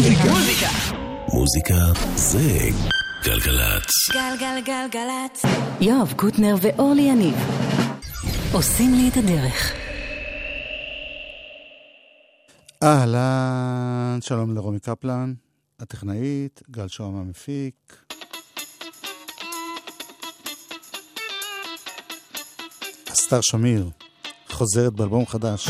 מוזיקה. מוזיקה זה גלגלצ. גלגלגלגלצ. יואב קוטנר ואורלי יניב עושים לי את הדרך. אהלן, שלום לרומי קפלן, הטכנאית, גל שוהם המפיק. אסתר שמיר, חוזרת באלבום חדש.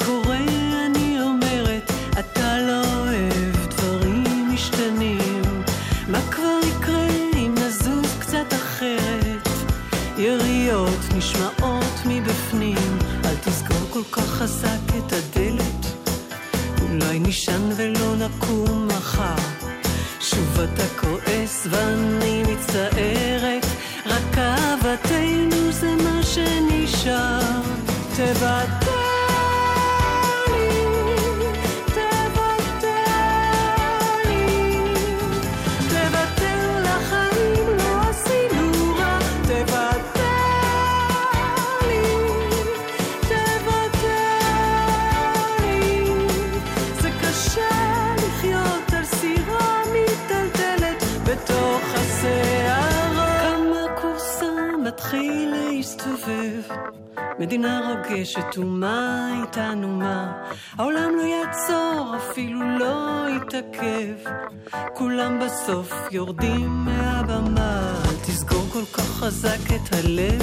cool. רוגשת ומה איתנו מה? העולם לא יעצור, אפילו לא יתעכב. כולם בסוף יורדים מהבמה, אל תסגור כל כך חזק את הלב.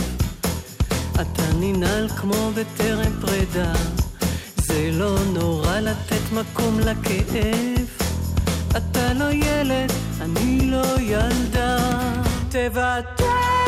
אתה ננעל כמו בטרם פרידה, זה לא נורא לתת מקום לכאב. אתה לא ילד, אני לא ילדה, תוותר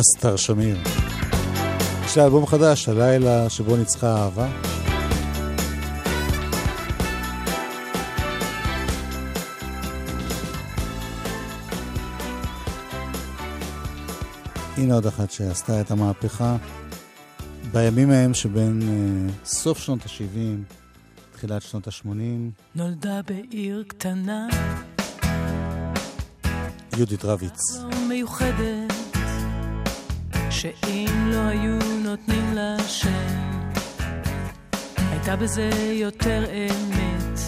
אסתר שמיר. יש לה אלבום חדש, הלילה שבו ניצחה אהבה. הנה עוד אחת שעשתה את המהפכה בימים ההם שבין uh, סוף שנות ה-70, תחילת שנות ה-80. נולדה בעיר קטנה. יהודית רביץ. מיוחדת שאם לא היו נותנים לה שם הייתה בזה יותר אמת,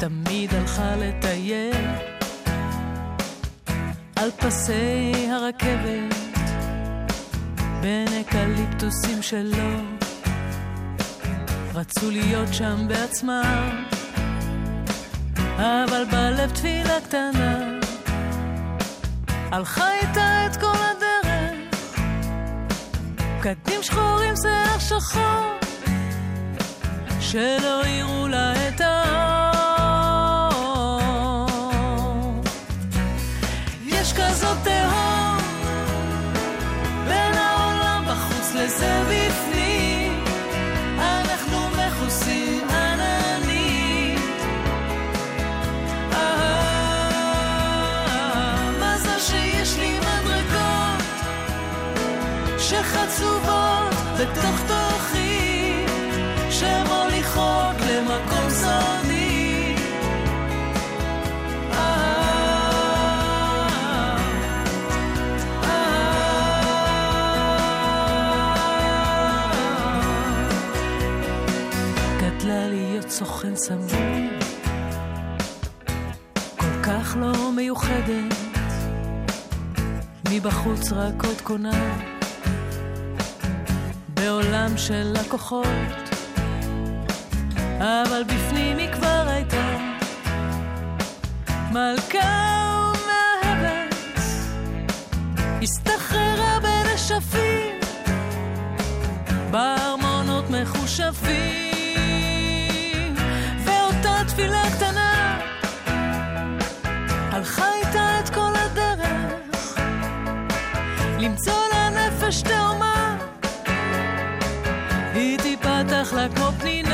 תמיד הלכה לטייל על פסי הרכבת בין אקליפטוסים שלו. רצו להיות שם בעצמם אבל בלב תפילה קטנה הלכה איתה את כל הדרך בגדים שחורים שיער שחור שלא יראו לה את האור סמוי, כל כך לא מיוחדת, מבחוץ רק עוד קונה, בעולם של לקוחות, אבל בפנים היא כבר הייתה. מלכה ומאהבת, הסתחררה בנשפים, בארמונות מחושפים, תפילה קטנה. הלכה איתה את כל הדרך, למצוא לה נפש תאומה, היא תיפתח לה כמו פנינה.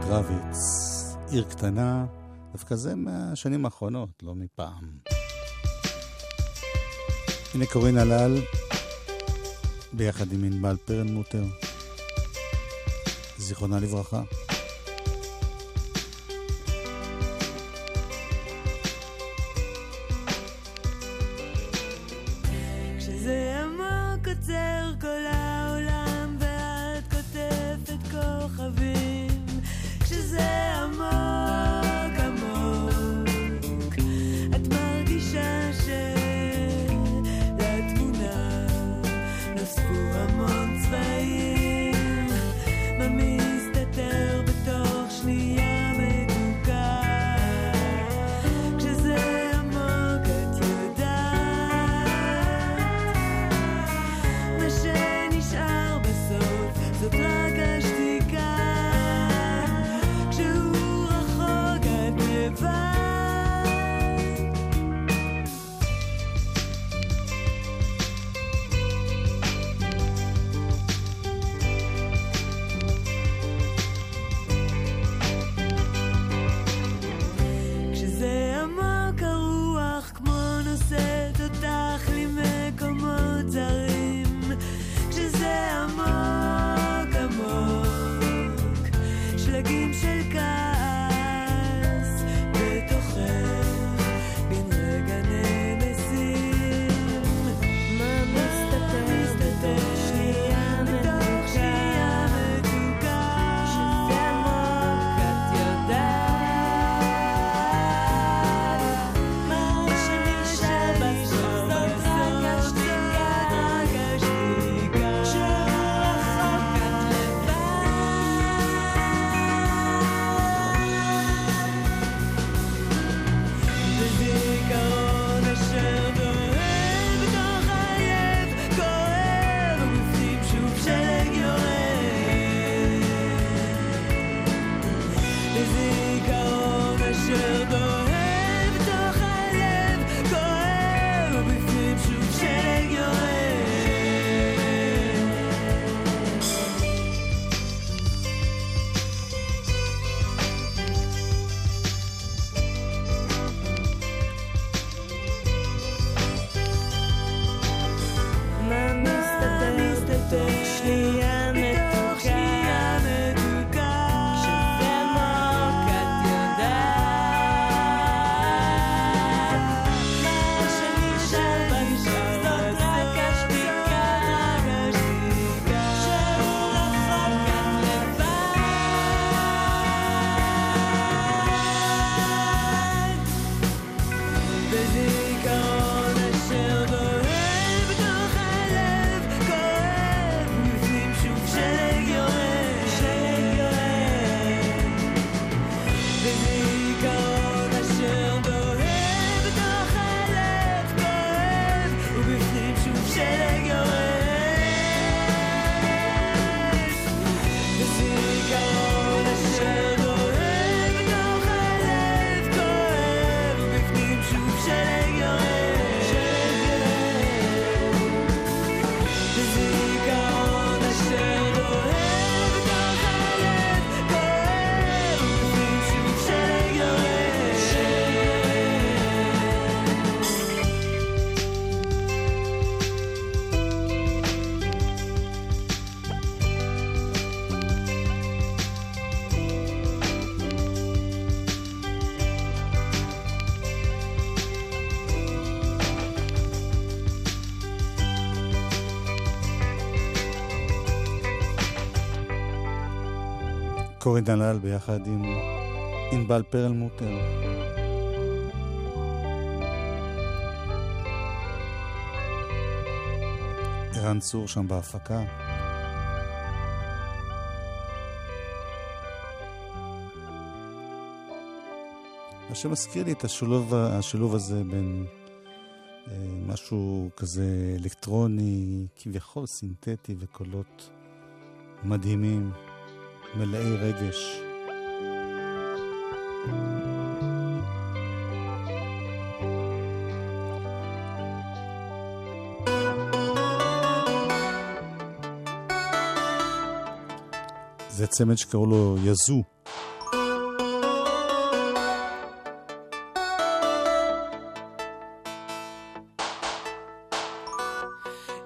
יהודית רביץ, עיר קטנה, דווקא זה מהשנים האחרונות, לא מפעם. הנה קורין הלל, ביחד עם ענבל פרנמוטר, זיכרונה לברכה. אורי דנאל ביחד עם ענבל פרלמוטר. ערן צור שם בהפקה. מה שמזכיר לי את השילוב, השילוב הזה בין אה, משהו כזה אלקטרוני, כביכול סינתטי וקולות מדהימים. מלאי רגש. זה צמד שקראו לו יזו.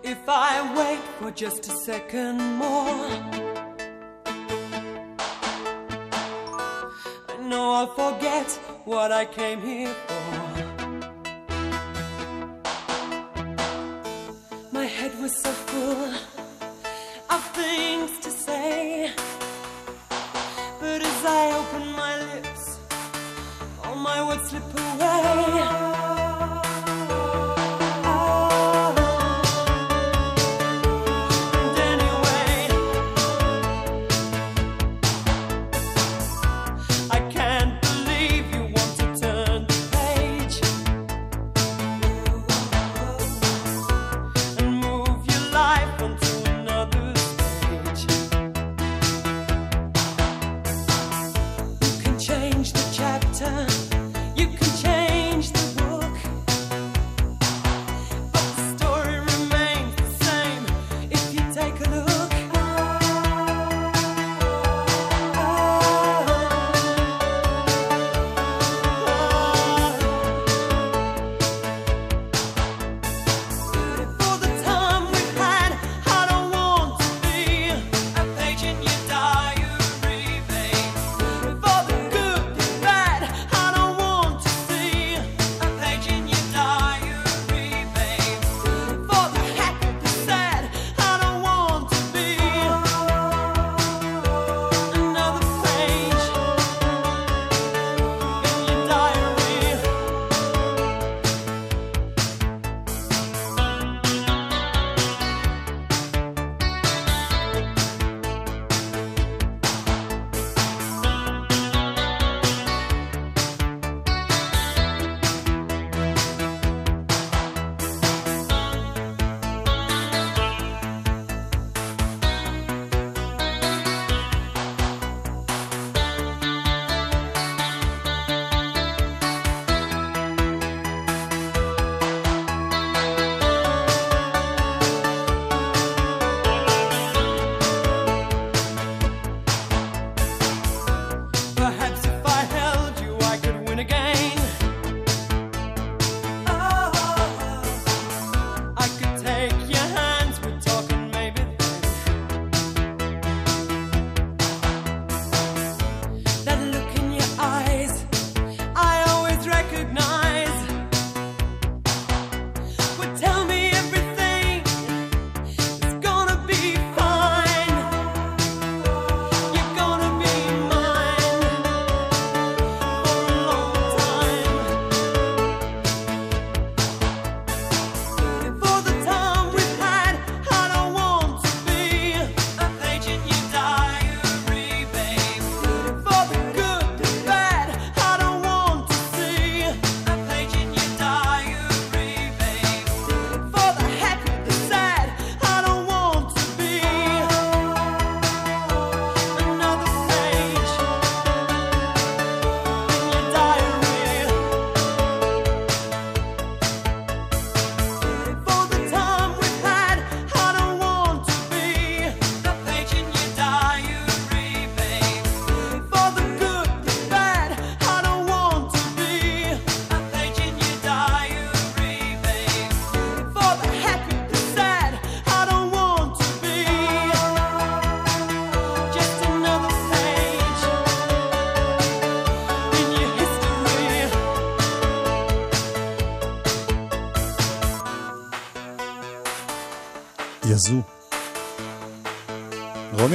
If I wait for just a second more what I came here for.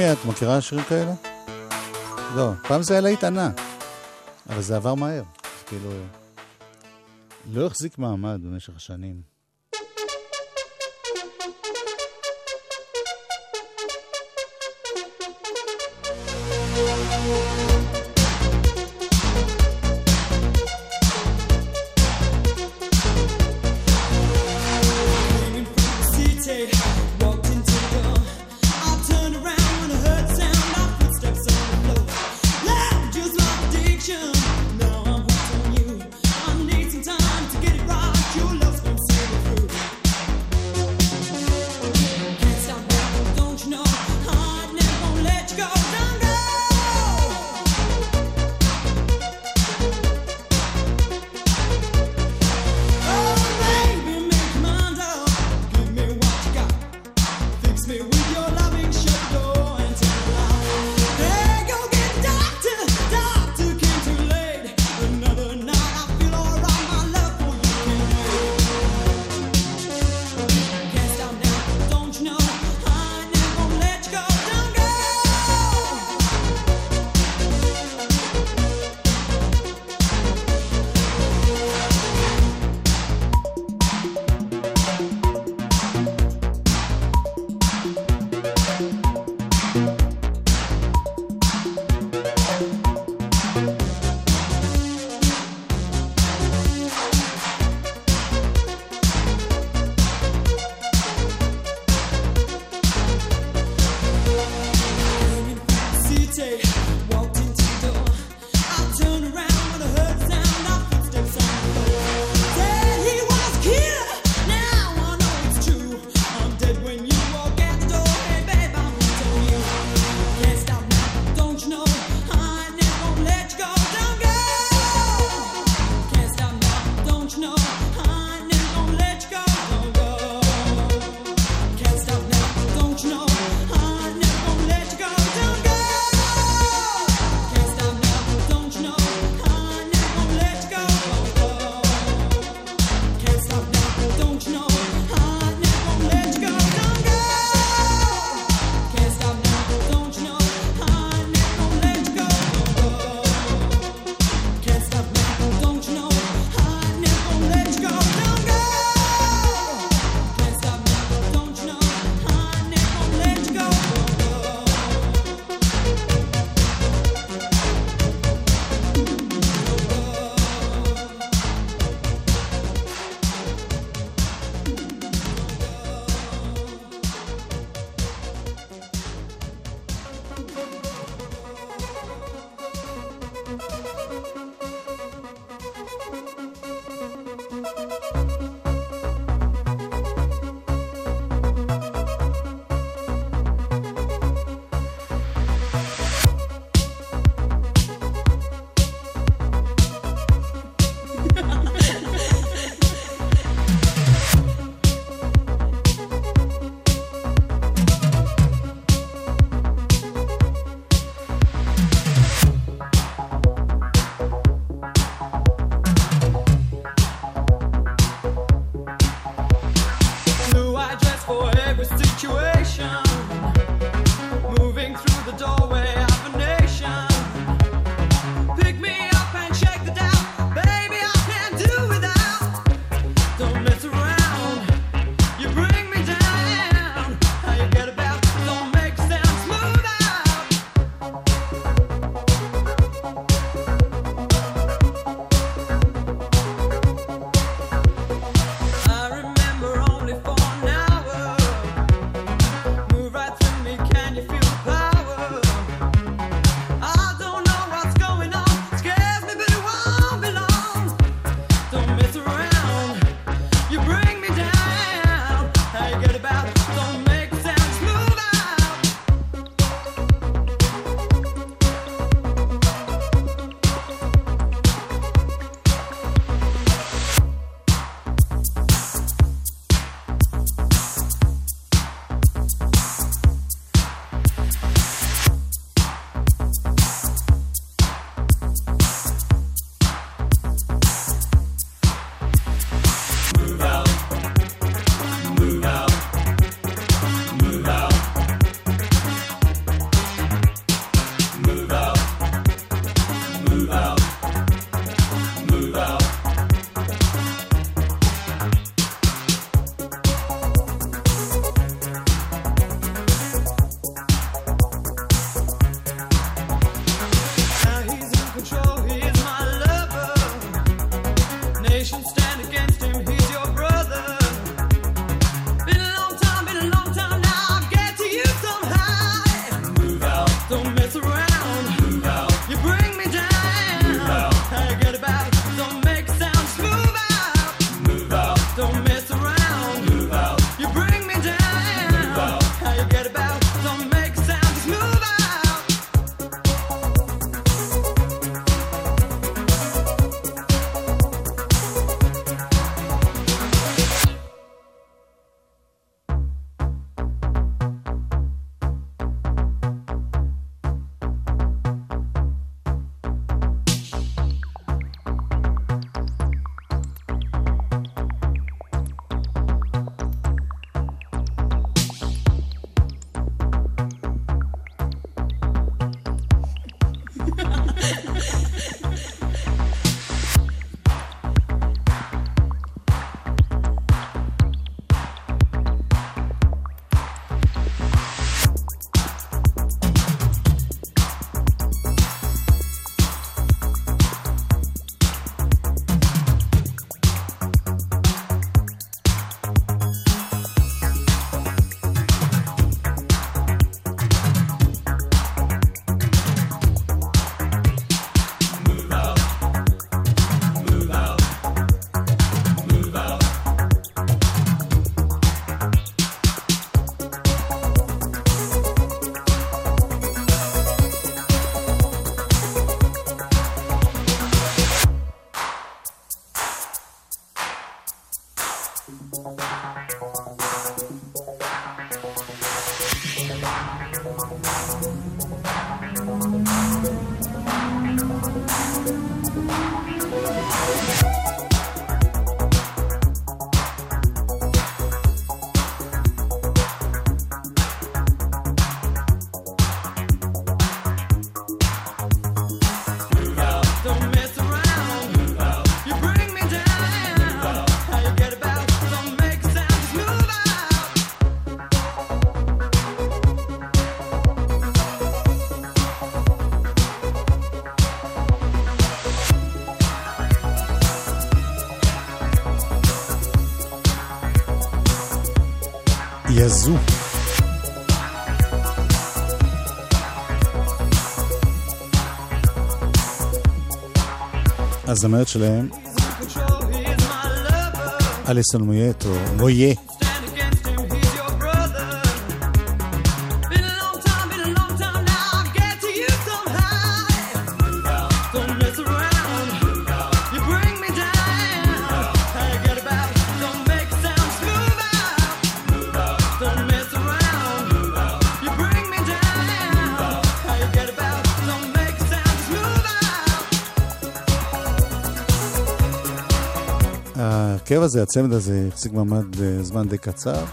תשמעי, את מכירה שירים כאלה? לא, פעם זה היה להיט ענק, אבל זה עבר מהר. כאילו, לא החזיק מעמד במשך השנים. יזו. הזמרת שלהם, אליסון מויאט מויה. ההרכב הזה, הצמד הזה, החזיק מעמד אה, זמן די קצר.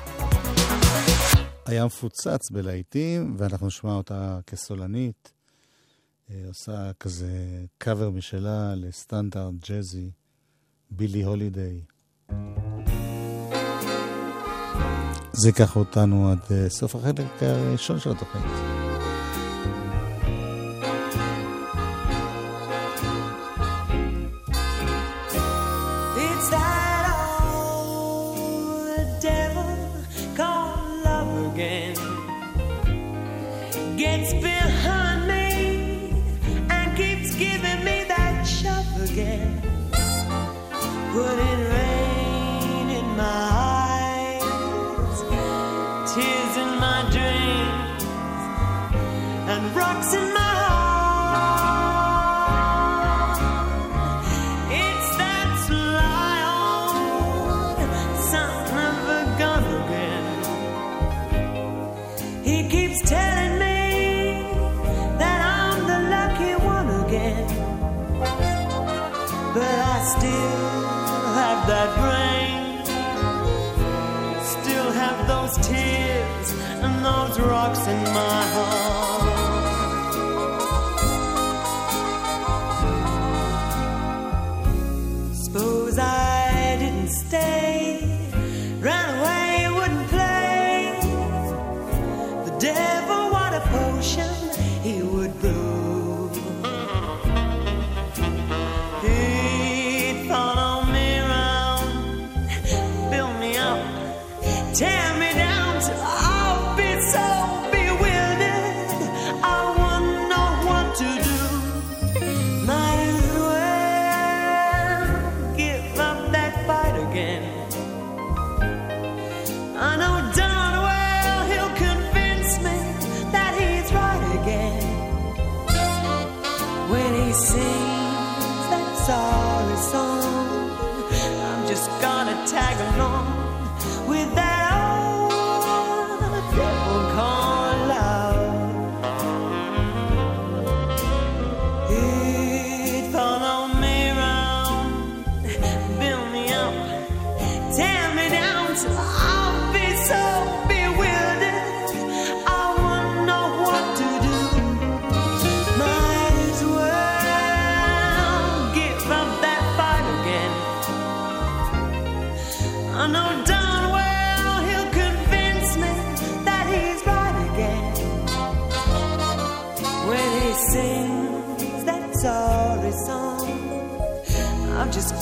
היה מפוצץ בלהיטים, ואנחנו נשמע אותה כסולנית. אה, עושה כזה קאבר משלה לסטנדרט ג'אזי, בילי הולידיי. זה ייקח אותנו עד אה, סוף החלק הראשון של התוכנית.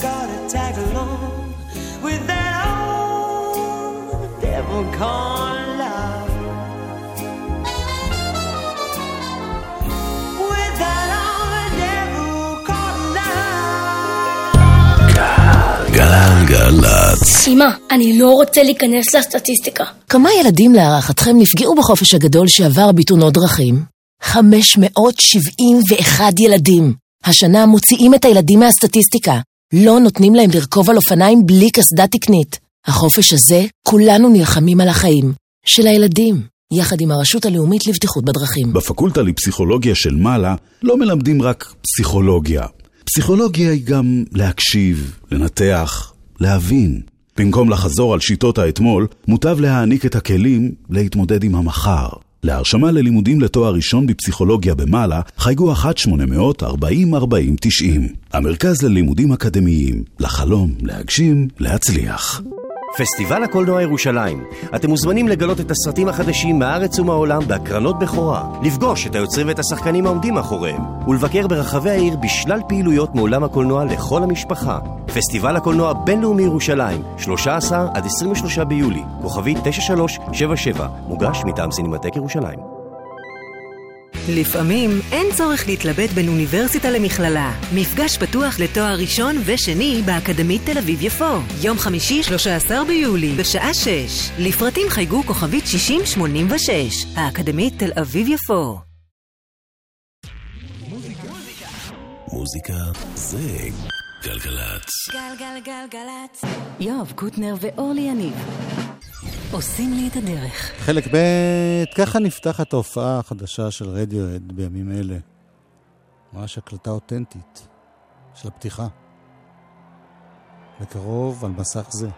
gotta tag along with that old devil gone love. גלגלצ. אמא, אני לא רוצה להיכנס לסטטיסטיקה. כמה ילדים להערכתכם נפגעו בחופש הגדול שעבר בתאונות דרכים? 571 ילדים. השנה מוציאים את הילדים מהסטטיסטיקה, לא נותנים להם לרכוב על אופניים בלי קסדה תקנית. החופש הזה, כולנו נלחמים על החיים. של הילדים. יחד עם הרשות הלאומית לבטיחות בדרכים. בפקולטה לפסיכולוגיה של מעלה לא מלמדים רק פסיכולוגיה. פסיכולוגיה היא גם להקשיב, לנתח, להבין. במקום לחזור על שיטות האתמול, מוטב להעניק את הכלים להתמודד עם המחר. להרשמה ללימודים לתואר ראשון בפסיכולוגיה במעלה, חייגו 1-800-4040-90. המרכז ללימודים אקדמיים, לחלום, להגשים, להצליח. פסטיבל הקולנוע ירושלים. אתם מוזמנים לגלות את הסרטים החדשים מהארץ ומהעולם בהקרנות בכורה, לפגוש את היוצרים ואת השחקנים העומדים מאחוריהם, ולבקר ברחבי העיר בשלל פעילויות מעולם הקולנוע לכל המשפחה. פסטיבל הקולנוע בינלאומי ירושלים, 13 עד 23 ביולי, כוכבי 9377, מוגש מטעם סינמטק ירושלים. לפעמים אין צורך להתלבט בין אוניברסיטה למכללה. מפגש פתוח לתואר ראשון ושני באקדמית תל אביב-יפו. יום חמישי, 13 ביולי, בשעה 6. לפרטים חייגו כוכבית 6086. האקדמית תל אביב-יפו. מוזיקה זה גלגלצ. גלגלגלגלצ. יואב קוטנר ואורלי יניב עושים לי את הדרך. חלק ב', ככה נפתחת ההופעה החדשה של רדיואד בימים אלה. ממש הקלטה אותנטית של הפתיחה. בקרוב על מסך זה.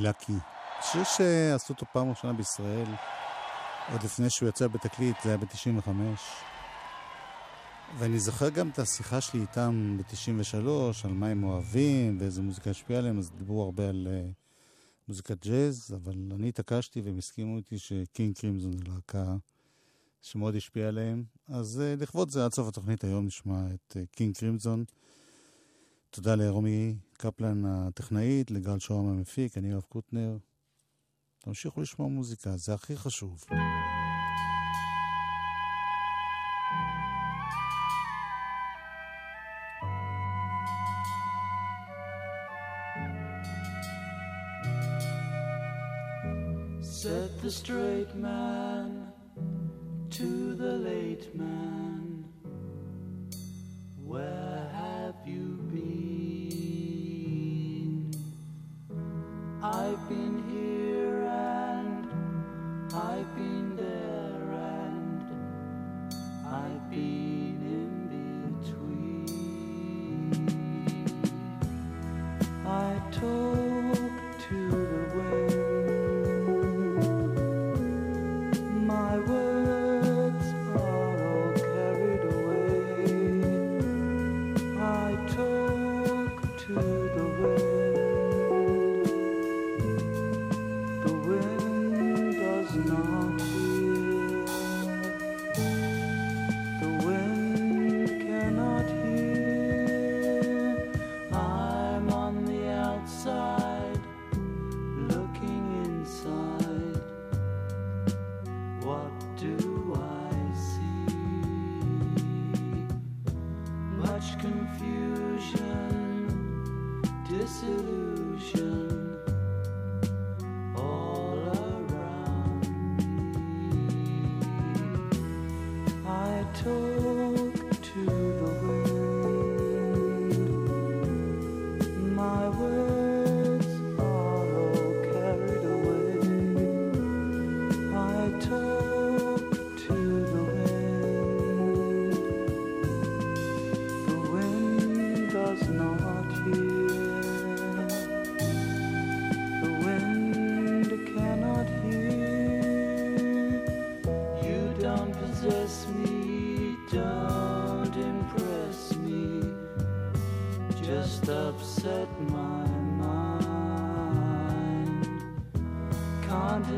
לקי. שיר שעשו אותו פעם ראשונה בישראל, עוד לפני שהוא יצא בתקליט, זה היה ב-95. ואני זוכר גם את השיחה שלי איתם ב-93, על מה הם אוהבים ואיזה מוזיקה השפיעה עליהם, אז דיברו הרבה על uh, מוזיקת ג'אז, אבל אני התעקשתי והם הסכימו איתי שקינג קרימזון זו להקה שמאוד השפיעה עליהם. אז uh, לכבוד זה, עד סוף התוכנית היום נשמע את uh, קינג קרימזון. תודה לרומי קפלן הטכנאית, לגל שוהם המפיק, אני יואב קוטנר. תמשיכו לשמוע מוזיקה, זה הכי חשוב. Said the straight man to the late man, Where have you been?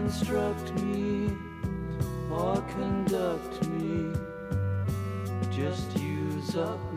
Instruct me or conduct me. Just use up